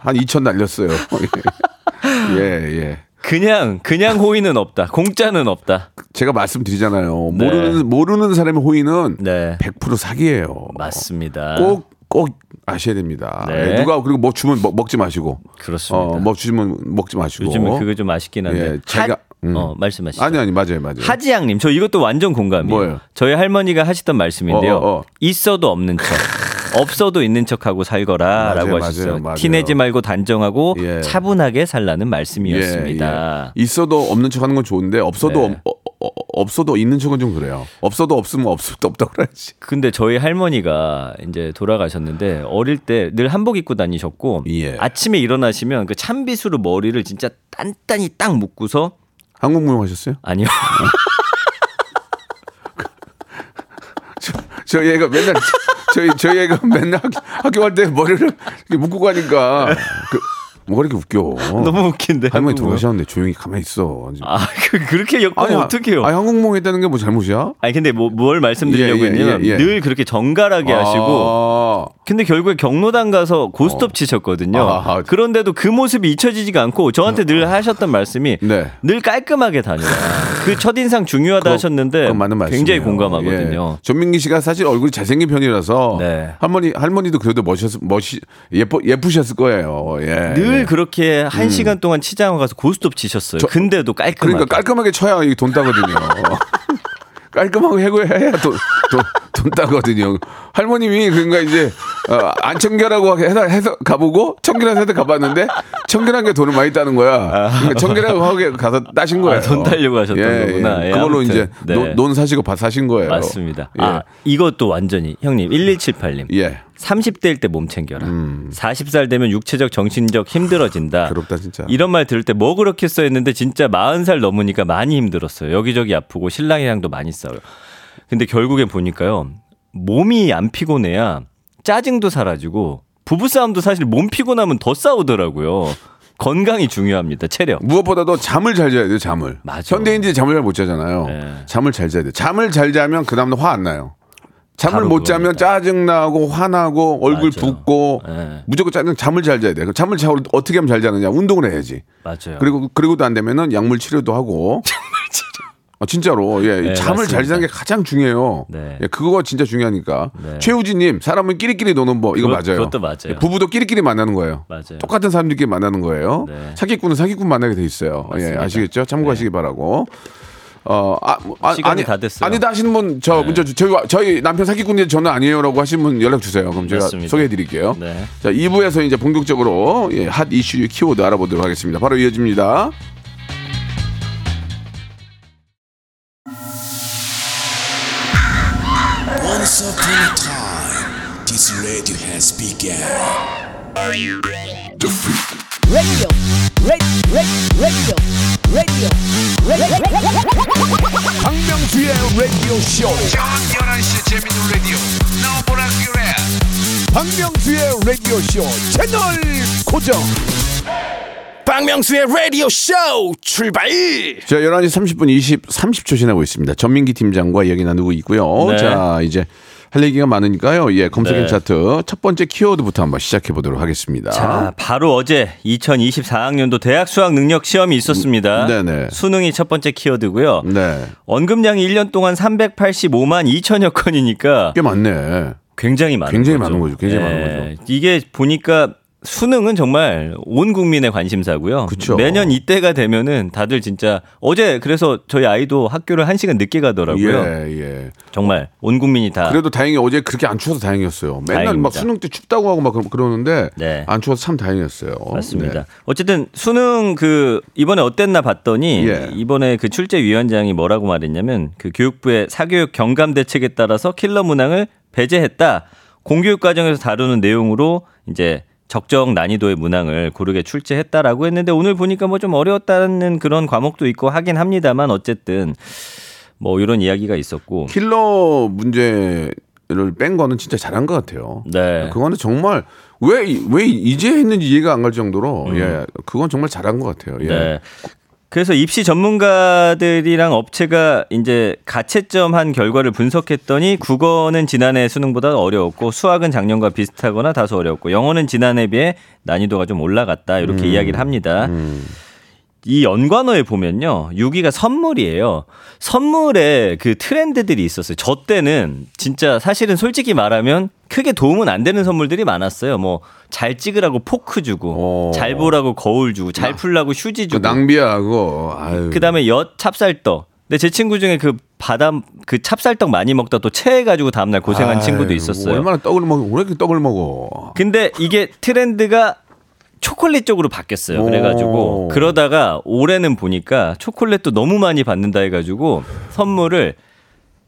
A: 한 2천 날렸어요. 예, 예.
B: 그냥 그냥 호의는 없다. 공짜는 없다.
A: 제가 말씀드리잖아요.
B: 네.
A: 모르는 모르는 사람의 호의는
B: 네.
A: 100% 사기예요.
B: 맞습니다.
A: 꼭 꼭 아셔야 됩니다.
B: 네.
A: 예, 누가 그리고 뭐 주면 먹, 먹지 마시고.
B: 그렇습니다.
A: 어, 뭐 주시면 먹지 마시고.
B: 요즘은 그거 좀 아쉽긴 한데.
A: 예, 자기가-
B: 하-
A: 음.
B: 어, 말씀하시죠.
A: 아니 아니 맞아요 맞아요.
B: 하지양님, 저 이것도 완전 공감이에요.
A: 뭐예요?
B: 저희 할머니가 하시던 말씀인데요.
A: 어, 어, 어.
B: 있어도 없는 척. 없어도 있는 척하고 살거라라고 하셨어요.
A: 맞아요.
B: 티내지 말고 단정하고
A: 예.
B: 차분하게 살라는 말씀이었습니다.
A: 예, 예. 있어도 없는 척하는 건 좋은데 없어도
B: 네.
A: 없- 어, 어, 없어도 있는 척은 좀 그래요. 없어도 없으면 없어도 없다고 그래야지.
B: 근데 저희 할머니가 이제 돌아가셨는데 어릴 때 늘 한복 입고 다니셨고
A: 예.
B: 아침에 일어나시면 그 찬빗으로 머리를 진짜 단단히 딱 묶고서
A: 한국 무용 하셨어요?
B: 아니요.
A: 저 얘가 맨날 저희 저희 애가 맨날 학교, 학교 갈 때 머리를 묶고 가니까 그, 뭐가 이렇게 웃겨.
B: 너무 웃긴데.
A: 할머니. 돌아가셨는데 조용히 가만히 있어.
B: 아, 그, 그렇게 엮으면 어떡해요?
A: 아니 한국무용 했다는 게 뭐 잘못이야?
B: 아니 근데 뭐 뭘 말씀드리려고
A: 예, 예,
B: 했냐면
A: 예, 예.
B: 늘 그렇게 정갈하게 하시고
A: 아,
B: 근데 결국에 경로당 가서 고스톱 치셨거든요.
A: 아.
B: 그런데도 그 모습이 잊혀지지가 않고 저한테 늘 하셨던 말씀이
A: 네.
B: 늘 깔끔하게 다녀라. 그 첫인상 중요하다 하셨는데
A: 맞는 말씀이에요.
B: 굉장히 공감하거든요.
A: 예. 전민기 씨가 사실 얼굴이 잘생긴 편이라서
B: 네.
A: 할머니 할머니도 그래도 멋있 멋이 예뻐 예쁘셨을 거예요. 예.
B: 늘
A: 예.
B: 그렇게 한 시간 동안 치장을 가서 고스톱 치셨어요. 근데도 깔끔하게.
A: 그러니까 깔끔하게 쳐야 이돈 따거든요. 깔끔하게 해고해야 돈, 돈, 돈 따거든요. 할머님이 그러니까 이제 어, 안 청결하고 해서, 해서 가보고 청결해서 해서 가봤는데 청결한 게 돈을 많이 따는 거야. 그러니까 청결하고 하게 가서 따신 거예요.
B: 아, 돈 따려고 하셨던 거구나. 예,
A: 그걸로
B: 아무튼.
A: 이제
B: 네.
A: 논, 논 사시고 밭 사신 거예요.
B: 맞습니다.
A: 예.
B: 아, 이것도 완전히 형님 1178님.
A: 예.
B: 30대일 때 몸 챙겨라. 40살 되면 육체적 정신적 힘들어진다.
A: 음. 괴롭다, 진짜.
B: 이런 말 들을 때 뭐 그렇겠어 했는데 진짜 40살 넘으니까 많이 힘들었어요. 여기저기 아프고 신랑이랑도 많이 싸워요. 근데 결국에 보니까요. 몸이 안 피곤해야 짜증도 사라지고 부부싸움도 사실 몸 피곤하면 더 싸우더라고요. 건강이 중요합니다. 체력.
A: 무엇보다도 잠을 잘 자야 돼요, 잠을.
B: 맞아.
A: 현대인들이 잠을 잘 못 자잖아요.
B: 네.
A: 잠을 잘 자야 돼요. 잠을 잘 자면 그 다음날 화 안 나요. 잠을 못 자면
B: 그겁니다.
A: 짜증 나고 화나고 얼굴
B: 맞아요.
A: 붓고
B: 네.
A: 무조건 짜증 잠을 잘 자야 돼. 그럼 잠을 잘 어떻게 하면 잘 자느냐? 운동을 해야지.
B: 맞아요.
A: 그리고 그리고도 안 되면은 약물 치료도 하고. 아, 진짜로 예
B: 네,
A: 잠을 잘
B: 맞습니다.
A: 자는 게 가장 중요해요.
B: 네.
A: 예, 그거가 진짜 중요하니까.
B: 네.
A: 최우진님 사람은 끼리끼리 노는 법 이거
B: 그것-
A: 맞아요.
B: 그것도 맞아요.
A: 예, 부부도 끼리끼리 만나는 거예요.
B: 맞아요.
A: 똑같은 사람들끼리 만나는 거예요.
B: 네.
A: 사기꾼은 사기꾼 만나게 돼 있어요. 예,
B: 맞습니다.
A: 아시겠죠? 참고하시기 바라고. 어, 아, 뭐, 아
B: 시간이
A: 아니,
B: 다 됐어요. 네.
A: 아니다 하시는 분, 저, 문자, 주- 저희, 저희 남편 사기꾼이 저는 아니에요라고 하신 분 연락 주세요. 그럼 제가
B: 맞습니다.
A: 소개해 드릴게요.
B: 네.
A: 자, 2부에서 이제 본격적으로 예, 핫 이슈 키워드 알아보도록 하겠습니다. 바로 이어집니다.
C: 박명수의 라디오 쇼.
D: 저녁 11시 재밌는 라디오 너보라 그래
C: 박명수의 라디오 쇼 채널 고정.
E: 박명수의 라디오 쇼 출발.
A: 자, 11시 30분 20, 30초 지나고 있습니다. 전민기 팀장과 이야기 나누고 있고요.
B: 네.
A: 자, 이제 할 얘기가 많으니까요. 예, 검색엔
B: 네.
A: 차트 첫 번째 키워드부터 한번 시작해 보도록 하겠습니다.
B: 자, 바로 어제 2024학년도 대학 수학 능력 시험이 있었습니다.
A: 네네.
B: 수능이 첫 번째 키워드고요.
A: 네.
B: 언급량이 1년 동안 385만 2천여 건이니까
A: 꽤 많네.
B: 굉장히 많은
A: 굉장히
B: 거죠.
A: 많은 거죠. 굉장히 많은 거죠.
B: 이게 보니까 수능은 정말 온 국민의 관심사고요.
A: 그쵸.
B: 매년 이때가 되면은 다들 진짜 어제 그래서 저희 아이도 학교를 한 시간 늦게 가더라고요.
A: 예, 예.
B: 정말 온 국민이 다
A: 그래도 다행히 어제 그렇게 안 추워서 다행이었어요. 맨날 막
B: 다행입니다.
A: 수능 때 춥다고 하고 막 그러- 그러는데
B: 네.
A: 안 추워서 참 다행이었어요.
B: 맞습니다.
A: 네.
B: 어쨌든 수능 그 이번에 어땠나 봤더니
A: 예.
B: 이번에 그 출제위원장이 뭐라고 말했냐면 그 교육부의 사교육 경감 대책에 따라서 킬러 문항을 배제했다. 공교육 과정에서 다루는 내용으로 이제 적정 난이도의 문항을 고르게 출제했다라고 했는데 오늘 보니까 뭐 좀 어려웠다는 그런 과목도 있고 하긴 합니다만 어쨌든 뭐 이런 이야기가 있었고
A: 킬러 문제를 뺀 거는 진짜 잘한 것 같아요.
B: 네.
A: 그거는 정말 왜, 이- 왜 이제 했는지 이해가 안 갈 정도로
B: 음.
A: 예, 그건 정말 잘한 것 같아요. 예.
B: 네. 그래서 입시 전문가들이랑 업체가 이제 가채점한 결과를 분석했더니 국어는 지난해 수능보다 어려웠고 수학은 작년과 비슷하거나 다소 어려웠고 영어는 지난해 비해 난이도가 좀 올라갔다 이렇게
A: 음.
B: 이야기를 합니다. 이 연관어에 보면요. 6위가 선물이에요. 선물에 그 트렌드들이 있었어요. 저 때는 진짜 사실은 솔직히 말하면 크게 도움은 안 되는 선물들이 많았어요. 뭐 잘 찍으라고 포크 주고,
A: 어.
B: 잘 보라고 거울 주고, 잘 풀라고 휴지
A: 그
B: 주고,
A: 낭비야 그거. 아유.
B: 그다음에 엿 찹쌀떡. 근데 제 친구 중에 그 바담 그 찹쌀떡 많이 먹다 또 체해가지고 다음날 고생한
A: 아유,
B: 친구도 있었어요.
A: 얼마나 떡을 먹어? 왜 이렇게 떡을 먹어?
B: 근데 이게 트렌드가 초콜릿 쪽으로 바뀌었어요. 그래가지고
A: 오.
B: 그러다가 올해는 보니까 초콜릿도 너무 많이 받는다 해가지고 선물을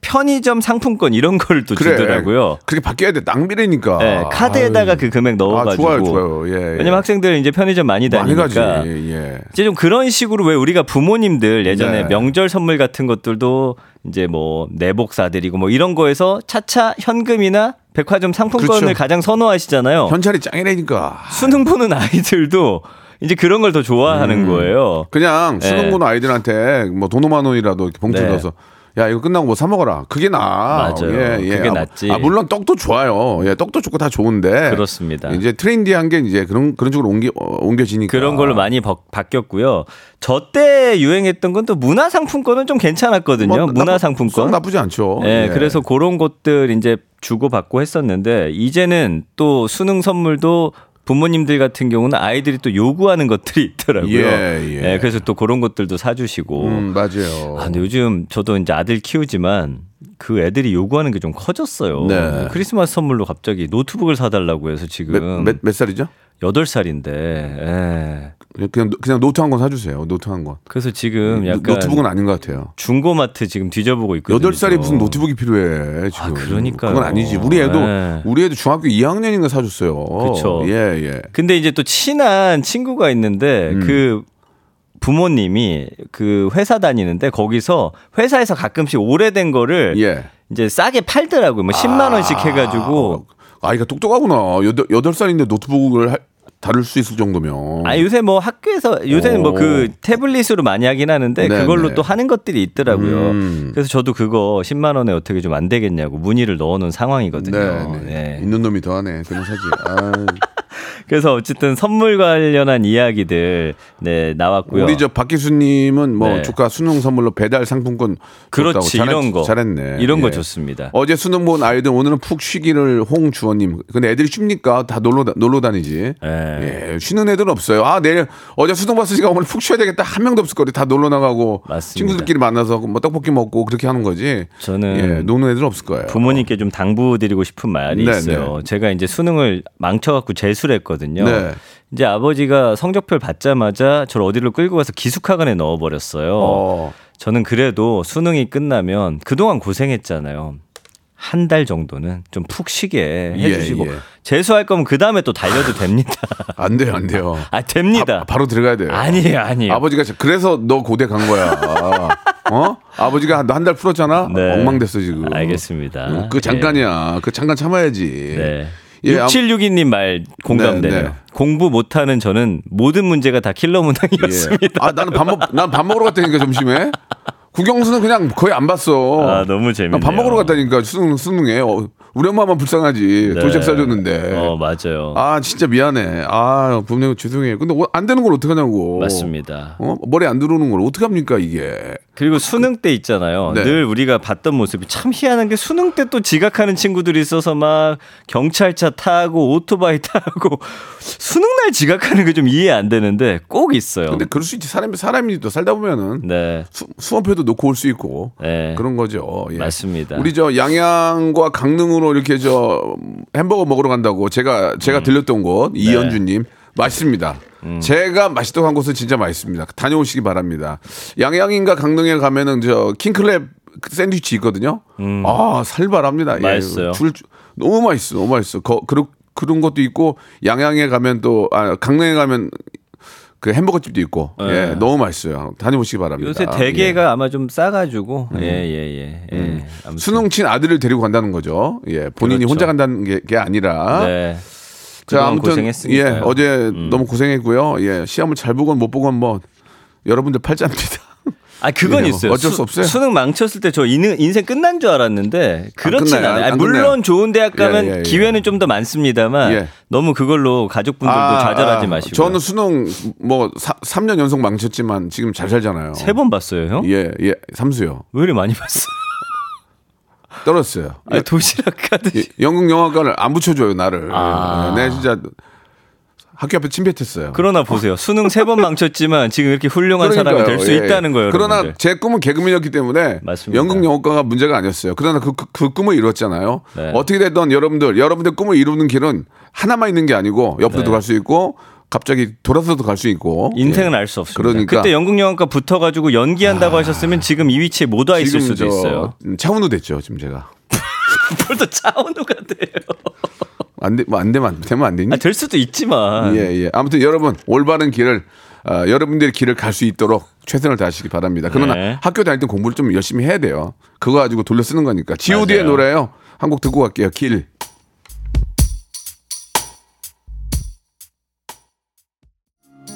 B: 편의점 상품권 이런 걸 또. 주더라고요.
A: 그렇게 바뀌어야 돼. 낭비라니까.
B: 네, 카드에다가
A: 아유.
B: 그 금액 넣어가지고.
A: 아, 좋아요, 좋아요. 예, 예.
B: 왜냐면 학생들 이제 편의점 많이
A: 많이 가지.
B: 다니니까.
A: 예.
B: 이제 좀 그런 식으로 왜 우리가 부모님들 예전에
A: 네.
B: 명절 선물 같은 것들도 이제 뭐 내복 사드리고 뭐 이런 거에서 차차 현금이나 백화점 상품권을
A: 그렇죠.
B: 가장 선호하시잖아요.
A: 현찰이 짱이라니까.
B: 수능 보는 아이들도 이제 그런 걸 더 좋아하는 거예요.
A: 그냥
B: 네.
A: 수능 보는 아이들한테 뭐 돈 5만 원이라도 이렇게 봉투
B: 네.
A: 넣어서 야 이거 끝나고 뭐 사 먹어라. 그게 나.
B: 맞아요. 그게
A: 아,
B: 낫지.
A: 아, 물론 떡도 좋아요. 예, 떡도 좋고 다 좋은데.
B: 그렇습니다.
A: 이제 트렌디한 게 이제 그런 그런 쪽으로 옮겨 어, 옮겨지니까.
B: 그런 걸로 많이 바, 바뀌었고요. 저 때 유행했던 건 또 문화상품권은 좀 괜찮았거든요.
A: 뭐,
B: 문화상품권.
A: 썩 나쁘 지 않죠.
B: 예,
A: 예.
B: 그래서 그런 것들 이제 주고 받고 했었는데 이제는 또 수능 선물도 부모님들 같은 경우는 아이들이 또 요구하는 것들이 있더라고요.
A: 예, 예.
B: 그래서 또 그런 것들도 사주시고.
A: 음, 맞아요.
B: 아, 근데 요즘 저도 이제 아들 키우지만 그 애들이 요구하는 게 좀 커졌어요.
A: 네.
B: 크리스마스 선물로 갑자기 노트북을 사달라고 해서
A: 몇,
B: 지금
A: 몇, 몇 살이죠?
B: 여덟 살인데 예.
A: 그냥 그냥 노트 한 권 사주세요. 노트 한 권.
B: 그래서 지금 약간
A: 노트북은 아닌 것 같아요.
B: 중고마트 지금 뒤져보고 있거든요.
A: 여덟 살이 무슨 노트북이 필요해 지금.
B: 아, 그러니까요.
A: 그건 아니지. 우리 애도
B: 네.
A: 우리 애도 중학교 2학년인가 사줬어요.
B: 그쵸.
A: 예 예.
B: 근데 이제 또 친한 친구가 있는데
A: 음.
B: 그 부모님이 그 회사 다니는데 거기서 회사에서 가끔씩 오래된 거를
A: 예.
B: 이제 싸게 팔더라고요. 뭐 10만 원씩 해가지고.
A: 아이가 똑똑하구나. 여덟, 여덟 살인데 노트북을 할- 다룰 수 있을 정도면.
B: 아 요새 뭐 학교에서 요새는 뭐 그 태블릿으로 많이 하긴 하는데
A: 네,
B: 그걸로
A: 네.
B: 또 하는 것들이 있더라고요.
A: 음.
B: 그래서 저도 그거 10만 원에 어떻게 좀 안 되겠냐고 문의를 넣어놓은 상황이거든요.
A: 네, 네.
B: 네.
A: 있는 놈이 더하네. 그냥 사지. 아,
B: 그래서 어쨌든 선물 관련한 이야기들 네 나왔고요.
A: 우리 저 박기수님은 뭐
B: 네.
A: 조카 수능 선물로 배달 상품권
B: 그렇지
A: 줬다고.
B: 이런 거
A: 잘했네.
B: 이런 거
A: 예.
B: 좋습니다.
A: 어제 수능 본 아이들 오늘은 푹 쉬기를 홍주원님. 근데 애들이 쉽니까? 다 놀러 다- 놀러 다니지.
B: 네.
A: 예, 쉬는 애들은 없어요. 아 내일 어제 수능 봤으니까 오늘 푹 쉬어야 되겠다. 한 명도 없을 거리 다 놀러 나가고
B: 맞습니다.
A: 친구들끼리 만나서 뭐 떡볶이 먹고 그렇게 하는 거지.
B: 저는
A: 예, 노는 애들은 없을 거예요.
B: 부모님께 좀 당부드리고 싶은 말이
A: 네,
B: 있어요. 제가 이제 수능을 망쳐갖고 재수를 했거든요.
A: 네.
B: 이제 아버지가 성적표를 받자마자 저를 어디로 끌고 가서 기숙학원에 넣어버렸어요.
A: 어.
B: 저는 그래도 수능이 끝나면 그동안 고생했잖아요. 한 달 정도는 좀 푹 쉬게
A: 예,
B: 해주시고
A: 예.
B: 재수할 거면 그 다음에 또 달려도 됩니다.
A: 안 돼요, 안 돼요.
B: 아 됩니다.
A: 바, 로 들어가야 돼요.
B: 아니에요, 아니에요.
A: 아버지가 자- 그래서 너 고대 간 거야. 어? 아버지가 너한달 풀었잖아.
B: 네.
A: 엉망됐어 지금.
B: 알겠습니다.
A: 응, 그 잠깐이야. 그 잠깐 참아야지.
B: 네.
A: 예, 암-
B: 6762님 말 공감되네요.
A: 네, 네.
B: 공부 못하는 저는 모든 문제가 다 킬러
A: 예.
B: 문항이었습니다.
A: 아 나는 밥 먹, 난밥 먹으러 갔다니까 점심에. 국영수는 그냥 거의 안 봤어.
B: 아, 너무 재밌네요.
A: 난밥 먹으러 갔다니까 수능 수능에 어, 우리 엄마만 불쌍하지
B: 네.
A: 도시락 싸줬는데.
B: 어, 맞아요.
A: 아 진짜 미안해. 아 분명 죄송해요. 근데 어, 안 되는 걸 어떡 하냐고.
B: 맞습니다.
A: 어? 머리 안 들어오는 걸 어떡 합니까 이게.
B: 그리고 수능 때 있잖아요.
A: 네.
B: 늘 우리가 봤던 모습이 참 희한한 게 수능 때 또 지각하는 친구들이 있어서 막 경찰차 타고 오토바이 타고 수능 날 지각하는 게 좀 이해 안 되는데 꼭 있어요.
A: 근데 그럴 수 있지. 사람이 사람이 또 살다 보면은
B: 네.
A: 수, 수험표도 놓고 올 수 있고
B: 네.
A: 그런 거죠. 예.
B: 맞습니다.
A: 우리 저 양양과 강릉으로 이렇게 저 햄버거 먹으러 간다고 제가 제가
B: 음.
A: 들렸던 곳
B: 네.
A: 이연주님 맛있습니다.
B: 음.
A: 제가 맛있다고 한 곳은 진짜 맛있습니다. 다녀오시기 바랍니다. 양양인가 강릉에 가면은 저 킹클랩 샌드위치 있거든요. 아 살벌합니다. 예.
B: 음. 맛있어요.
A: 줄 너무 맛있어, 너무 맛있어. 거, 그런 그런 것도 있고 양양에 가면 또 아, 강릉에 가면 그 햄버거 집도 있고 예, 너무 맛있어요. 다녀오시기 바랍니다.
B: 네. 요새
A: 예.
B: 대게가 아마 좀 싸가지고 예예예. 예, 예. 아무튼.
A: 수능 친 아들을 데리고 간다는 거죠. 예, 본인이
B: 그렇죠.
A: 혼자 간다는 게, 게 아니라.
B: 네.
A: 자, 아무튼
B: 고생했으니까요. 음.
A: 예, 어제 너무 고생했고요. 예, 시험을 잘 보건 못 보건 뭐 여러분들 팔자입니다.
B: 아 그건
A: 예,
B: 있어요.
A: 어쩔 수 없어요.
B: 수 능 망쳤을 때 저 인생 끝난 줄 알았는데 그렇진
A: 끝나요.
B: 않아요.
A: 안
B: 아니, 물론
A: 끝나요.
B: 좋은 대학 가면
A: 예, 예, 예.
B: 기회는 좀 더 많습니다만
A: 예.
B: 너무 그걸로 가족분들도 좌절하지 마시고.
A: 저는 수능 뭐 사, 3년 연속 망쳤지만 지금 잘 살잖아요.
B: 세 번 봤어요, 형?
A: 예, 예, 삼수요.
B: 왜 이렇게 많이 봤어요?
A: 떨었어요.
B: 아니, 도시락 가듯이.
A: 예, 영국 영화과를 안 붙여줘요 나를.
B: 아.
A: 예, 내 진짜 학교 앞에 침뱉었어요.
B: 그러나 보세요. 수능 세 번 망쳤지만 지금 이렇게 훌륭한 사람이 될수
A: 그러니까요. 예.
B: 있다는 거예요.
A: 그러나
B: 여러분들.
A: 제 꿈은 개그맨이었기 때문에
B: 맞습니다.
A: 연극 영화과가 문제가 아니었어요. 그러나 그, 그, 그 꿈을 이뤘잖아요.
B: 네.
A: 어떻게 됐던 여러분들, 여러분들 꿈을 이루는 길은 하나만 있는 게 아니고 옆으로도
B: 네.
A: 갈수 있고 갑자기 돌아서도 갈 수 있고
B: 인생은
A: 예.
B: 알수 없습니다.
A: 그러니까.
B: 그때 연극 영화과 붙어가지고 연기한다고 하셨으면 지금 이 위치에 못 와 있을 수도
A: 저
B: 있어요.
A: 음, 차은우 됐죠 지금 제가
B: 뭘또 차은우가 돼요.
A: 안 돼, 뭐안 되면 안 되면 안 되니?
B: 아, 될 수도 있지만.
A: 예, 예. 아무튼 여러분 올바른 길을 어, 여러분들의 길을 갈 수 있도록 최선을 다하시기 바랍니다. 그러나
B: 네.
A: 학교 다닐 때 공부를 좀 열심히 해야 돼요. 그거 가지고 돌려 쓰는 거니까. G.O.D의
B: 맞아요.
A: 노래요. 한 곡 듣고 갈게요. 길.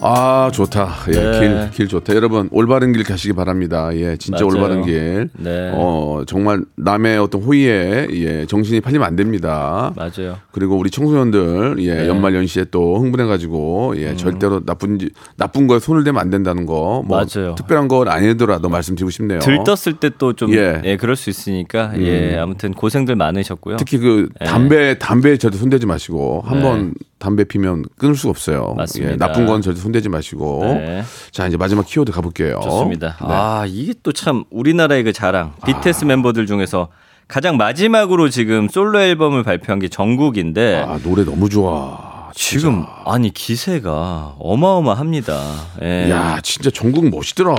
A: 아 좋다. 예,
B: 네.
A: 길, 길 좋다. 여러분 올바른 길 가시기 바랍니다. 예, 진짜
B: 맞아요.
A: 올바른 길.
B: 네.
A: 어 정말 남의 어떤 호의에 예 정신이 팔리면 안 됩니다.
B: 맞아요.
A: 그리고 우리 청소년들 예
B: 네.
A: 연말 연시에 또 흥분해가지고 예 절대로 나쁜 지- 나쁜 거에 손을 대면 안 된다는 거. 뭐
B: 맞아요.
A: 특별한 건 아니더라도 말씀드리고 싶네요.
B: 들떴을 때 또 좀
A: 예.
B: 예. 그럴 수 있으니까 예 아무튼 고생들 많으셨고요.
A: 특히 그
B: 네.
A: 담배 담배에 절대 손대지 마시고 한
B: 네.
A: 번 담배 피면 끊을 수가 없어요.
B: 맞습니다.
A: 예, 나쁜 건 절대 손대지 마시고.
B: 네.
A: 자 이제 마지막 키워드 가볼게요.
B: 좋습니다.
A: 네.
B: 아 이게 또 참 우리나라의 그 자랑 BTS 멤버들 중에서 가장 마지막으로 지금 솔로 앨범을 발표한 게 정국인데
A: 아 노래 너무 좋아.
B: 지금 아니 기세가 어마어마합니다. 예.
A: 야 진짜 전국 멋있더라.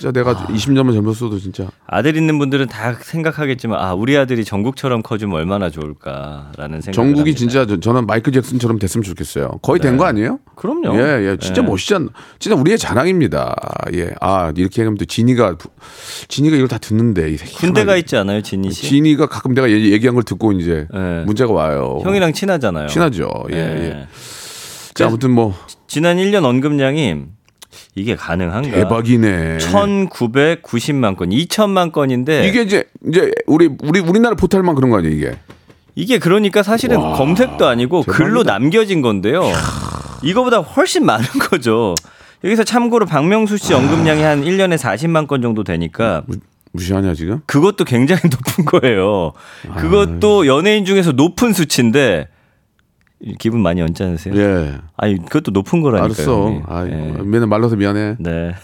A: 진짜 내가 20년만 젊었어도 진짜
B: 아들 있는 분들은 다 생각하겠지만 아 우리 아들이 전국처럼 커주면 얼마나 좋을까라는 생각.
A: 전국이 진짜 저- 저는 마이클 잭슨처럼 됐으면 좋겠어요. 거의 된거 아니에요?
B: 그럼요.
A: 예, 예, 진짜
B: 예.
A: 멋있잖아. 진짜 우리의 자랑입니다. 예, 아 이렇게 하면 또 진이가 진이가 이걸 다 듣는데.
B: 군대가 있지 않아요, 진희 씨?
A: 진이가 가끔 내가 얘기- 얘기한 걸 듣고 이제
B: 예.
A: 문제가 와요.
B: 형이랑 친하잖아요.
A: 친하죠. 예,
B: 예.
A: 예. 자, 아무튼 뭐
B: 지난 1년 언급량이 이게 가능한가?
A: 대박이네.
B: 1,990만 건, 2천만 건인데
A: 이게 이제 이제 우리 우리 우리나라 포탈만 그런 거 아니에요 이게?
B: 이게 그러니까 사실은
A: 와,
B: 검색도 아니고
A: 대박이다.
B: 글로 남겨진 건데요. 이거보다 훨씬 많은 거죠. 여기서 참고로 박명수 씨 언급량이 한 1년에 40만 건 정도 되니까
A: 무시하냐 지금?
B: 그것도 굉장히 높은 거예요. 그것도 연예인 중에서 높은 수치인데 기분 많이 언짢으세요?
A: 예.
B: 아니 그것도 높은 거라니까요.
A: 알았어. 아,
B: 예.
A: 미안해 말라서 미안해.
B: 네.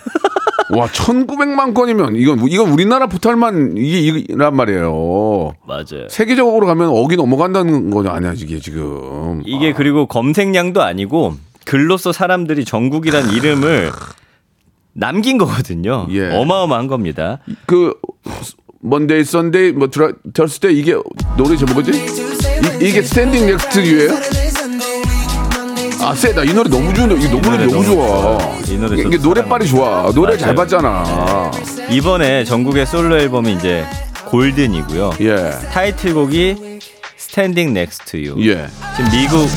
A: 와, 1,900만 건이면 이건 이건 우리나라 포탈만 이게 이란 말이에요.
B: 맞아요.
A: 세계적으로 가면 억이 넘어간다는 거냐 아니야 이게 지금.
B: 이게 그리고 검색량도 아니고 글로써 사람들이 정국이란 이름을 남긴 거거든요.
A: 예.
B: 어마어마한 겁니다.
A: 그 Monday, Sunday, 뭐 드라, Thursday 이게 노래 제목 뭐지? 이, 게 Standing Next to You예요? 아, 세다. 이 노래 너무 좋은데. 이 노래 너무
B: 너무
A: 좋아.
B: 이 노래
A: 이게 노래빨이 좋아. 노래 잘
B: 맞아요.
A: 봤잖아.
B: 이번에 정국의 솔로 앨범이 이제 Golden이고요.
A: 예.
B: 타이틀곡이 Standing Next to You.
A: 예.
B: 지금 미국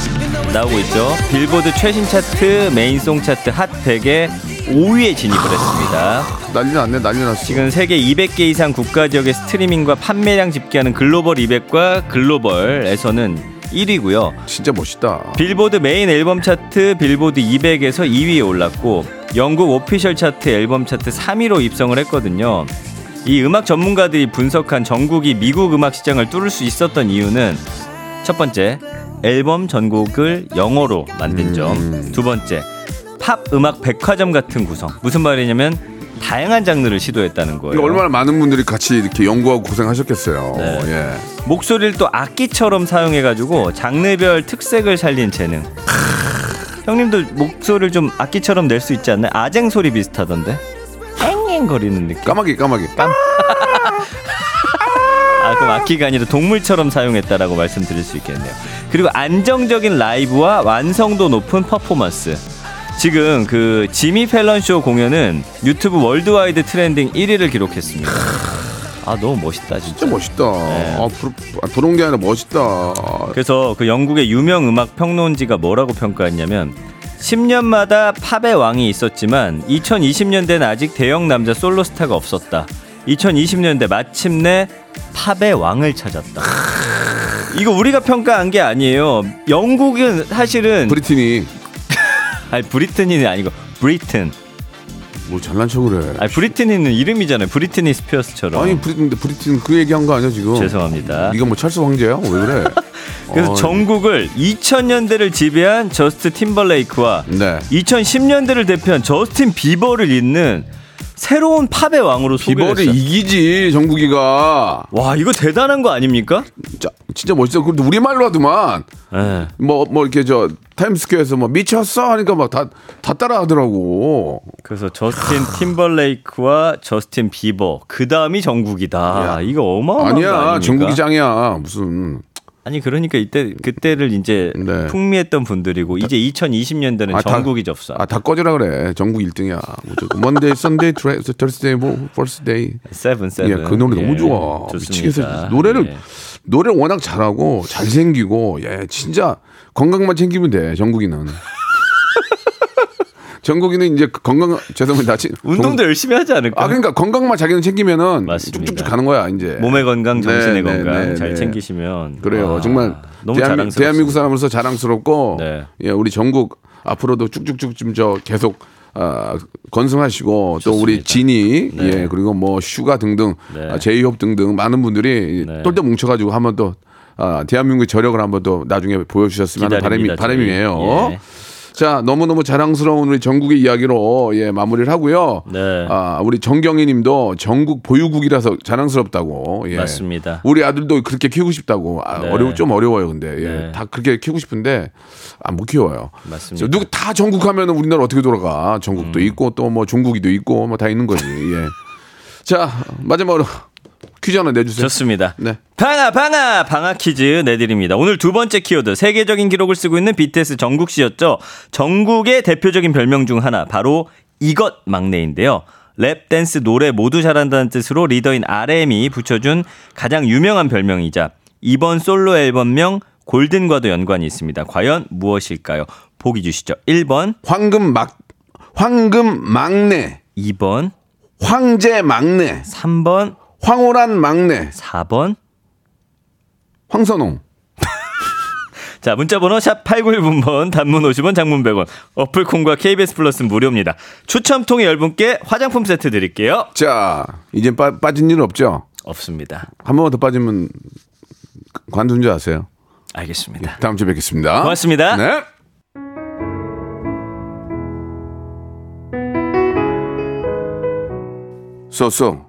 B: 나오고 있죠. 빌보드 최신 차트 메인송 차트 핫 100에 5위에 진입을 했습니다.
A: 난리 났네. 난리 났어.
B: 지금 세계 200개 이상 국가 지역의 스트리밍과 판매량 집계하는 글로벌 200과 글로벌에서는 1위고요.
A: 진짜 멋있다.
B: 빌보드 메인 앨범 차트 빌보드 200에서 2위에 올랐고 영국 오피셜 차트 앨범 차트 3위로 입성을 했거든요. 이 음악 전문가들이 분석한 전국이 미국 음악 시장을 뚫을 수 있었던 이유는 첫 번째 앨범 전곡을 영어로 만든 점, 두 번째 팝 음악 백화점 같은 구성. 무슨 말이냐면 다양한 장르를 시도했다는 거예요.
A: 이거 얼마나 많은 분들이 같이 이렇게 연구하고 고생하셨겠어요.
B: 네.
A: 예.
B: 목소리를 또 악기처럼 사용해가지고 장르별 특색을 살린 재능. 형님도 목소리를 좀 악기처럼 낼 수 있지 않나요? 아쟁 소리 비슷하던데. 앵앵 거리는 느낌.
A: 까마귀, 까마귀.
B: 아 그럼 악기가 아니라 동물처럼 사용했다라고 말씀드릴 수 있겠네요. 그리고 안정적인 라이브와 완성도 높은 퍼포먼스. 지금 그 지미 펠런 쇼 공연은 유튜브 worldwide trending 1위를 기록했습니다. 아 너무 멋있다 진짜.
A: 진짜 멋있다.
B: 네.
A: 아, 부러, 아, 부러운 게 아니라 멋있다.
B: 그래서 그 영국의 유명 음악 평론지가 뭐라고 평가했냐면 10년마다 팝의 왕이 있었지만 2020년대는 아직 대형 남자 솔로 스타가 없었다. 2020년대 마침내 팝의 왕을 찾았다. 이거 우리가 평가한 게 아니에요. 영국은 사실은
A: 브리티니.
B: 아니 브리트니는 아니고 브리튼.
A: 뭐 잘난 척을 해.
B: 아니 브리트니는 이름이잖아요. 브리트니 스피어스처럼.
A: 아니 브리틴 브리틴 그 얘기한 거 아니야 지금?
B: 죄송합니다.
A: 네가 뭐 찰스 황제야? 왜 그래?
B: 그래서
A: 어,
B: 정국을 2000년대를 지배한 저스틴 팀벌레이크와
A: 네.
B: 2010년대를 대표한 저스틴 비버를 잇는 새로운 팝의 왕으로
A: 비버를
B: 소개했어요.
A: 이기지 정국이가.
B: 와 이거 대단한 거 아닙니까?
A: 진짜, 진짜 멋있어. 그래도 우리 말로 하더만.
B: 네.
A: 뭐뭐 이렇게 저 타임스퀘어에서 뭐 미쳤어 하니까 막 다 다 따라하더라고.
B: 그래서 저스틴 팀벌레이크와 저스틴 비버 그 다음이 정국이다.
A: 야.
B: 이거 어마어마한 거
A: 아니야
B: 아닙니까?
A: 정국이 짱이야 무슨.
B: 아니 그러니까 이때 그때를 이제
A: 네.
B: 풍미했던 분들이고 이제 2020년대는
A: 아, 다-
B: 접수.
A: 아 다 꺼지라 그래. 정국 1등이야. Monday, Sunday, Tuesday, 뭐
B: Thursday. Seven Seven.
A: 예, 그 노래 너무
B: 예,
A: 좋아.
B: 좋습니다.
A: 미치겠어. 노래를
B: 예.
A: 노래를 워낙 잘하고 잘생기고 예, 진짜 건강만 챙기면 돼. 정국이는. 정국이는 이제 건강 죄송합니다. 치-
B: 운동도 열심히 하지 않을까?
A: 아 그러니까 건강만 자기는 챙기면은
B: 맞습니다.
A: 쭉쭉쭉 가는 거야 이제.
B: 몸의 건강, 정신의
A: 네, 네,
B: 건강
A: 네,
B: 잘
A: 네.
B: 챙기시면
A: 그래요.
B: 와,
A: 정말
B: 너무
A: 대한민,
B: 자랑스럽습니다.
A: 대한민국 사람으로서 자랑스럽고
B: 네.
A: 예, 우리 정국 앞으로도 쭉쭉쭉 좀 저 계속 아, 건승하시고 또 우리
B: 좋습니다.
A: 진이
B: 네.
A: 예 그리고 뭐 슈가 등등
B: 네.
A: 아, 제이홉 등등 많은 분들이
B: 네.
A: 똘똘 뭉쳐가지고 한번 또 아, 대한민국의 저력을 한번 또 나중에 보여주셨으면 하는 바람이
B: 저희.
A: 바람이에요.
B: 예.
A: 자, 너무너무 자랑스러운 우리 정국의 이야기로 예, 마무리를 하고요.
B: 네.
A: 아, 우리 정경희 님도 정국 보유국이라서 자랑스럽다고. 예.
B: 맞습니다.
A: 우리 아들도 그렇게 키우고 싶다고. 아,
B: 네.
A: 어려워 좀 어려워요, 근데. 예.
B: 네.
A: 다 그렇게 키우고 싶은데 아, 못 키워요.
B: 맞습니다.
A: 누구 다 정국 하면은 우리나라 어떻게 돌아가? 정국도
B: 음.
A: 있고 또 뭐 중국이도 있고 뭐 다 있는 거지. 예. 자, 마지막으로 퀴즈 하나 내주세요.
B: 좋습니다.
A: 네.
B: 방아 방아 방아 퀴즈 내드립니다. 오늘 두 번째 키워드 세계적인 기록을 쓰고 있는 BTS 정국 씨였죠. 정국의 대표적인 별명 중 하나 바로 이것 막내인데요. 랩, 댄스, 노래 모두 잘한다는 뜻으로 리더인 RM이 붙여준 가장 유명한 별명이자 이번 솔로 앨범명 골든과도 연관이 있습니다. 과연 무엇일까요? 보기 주시죠. 1번,
A: 황금 막 황금 막내,
B: 2번,
A: 황제 막내,
B: 3번,
A: 황홀한 막내,
B: 4번.
A: 황선홍.
B: 자, 문자번호 샵 8910번, 단문 50원, 장문 100원, 어플콘과 KBS 플러스 무료입니다. 추첨 통해 10분께 화장품 세트 드릴게요.
A: 자, 이제 빠, 빠진 일 없죠?
B: 없습니다.
A: 한 번만 더 빠지면 관둔 줄 아세요?
B: 알겠습니다.
A: 다음 주에 뵙겠습니다.
B: 고맙습니다.
A: 네. 소소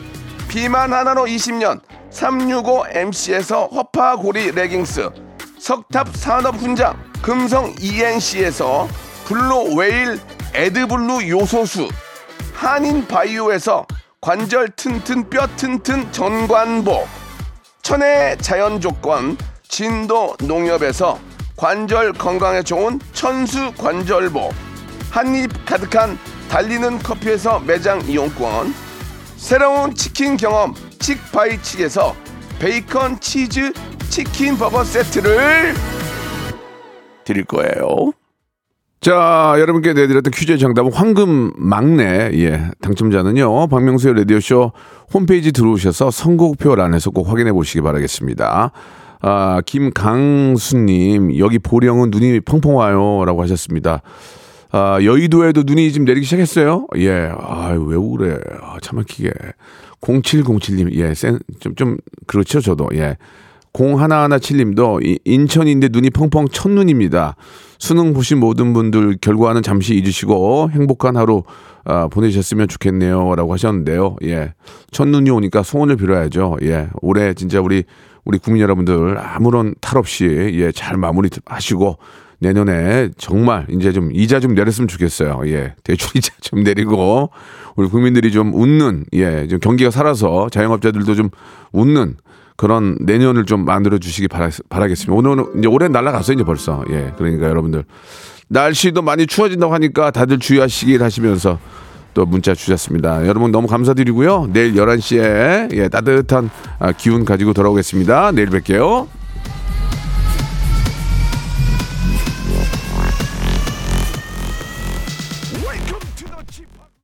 A: 비만 하나로 20년 365MC에서 허파고리 레깅스 석탑 산업 훈장 금성 ENC에서 블루 웨일 에드블루 요소수 한인 바이오에서 관절 튼튼 뼈 튼튼 전관보 천혜 자연 조건 진도 농협에서 관절 건강에 좋은 천수 관절보 한입 가득한 달리는 커피에서 매장 이용권 새로운 치킨 경험 칙바이칙에서 베이컨 치즈 치킨 버거 세트를 드릴 거예요. 자, 여러분께 내드렸던 퀴즈의 정답은 황금 막내. 예. 당첨자는요. 박명수의 라디오쇼 홈페이지 들어오셔서 선곡표란에서 꼭 확인해 보시기 바라겠습니다. 아, 김강수님, 여기 보령은 눈이 펑펑 와요. 라고 하셨습니다. 아, 여의도에도 눈이 지금 내리기 시작했어요. 예. 아, 왜 그래. 아, 참 막히게. 0707님, 예, 센, 좀, 좀, 그렇죠, 저도. 예. 0117님도 이- 인천인데 눈이 펑펑 첫눈입니다. 수능 보신 모든 분들 결과는 잠시 잊으시고 행복한 하루 아, 보내셨으면 좋겠네요. 라고 하셨는데요. 예. 첫눈이 오니까 소원을 빌어야죠. 예. 올해 진짜 우리, 우리 국민 여러분들 아무런 탈 없이 예, 잘 마무리 하시고 내년에 정말 이제 좀 이자 좀 내렸으면 좋겠어요. 예. 대출 이자 좀 내리고 우리 국민들이 좀 웃는 예, 좀 경기가 살아서 자영업자들도 좀 웃는 그런 내년을 좀 만들어 주시기 바라, 바라겠습니다. 오늘은 이제 올해 날라갔어요, 이제 벌써. 예. 그러니까 여러분들 날씨도 많이 추워진다고 하니까 다들 주의하시길 하시면서 또 문자 주셨습니다. 여러분 너무 감사드리고요. 내일 11시에 예, 따뜻한 아, 기운 가지고 돌아오겠습니다. 내일 뵐게요.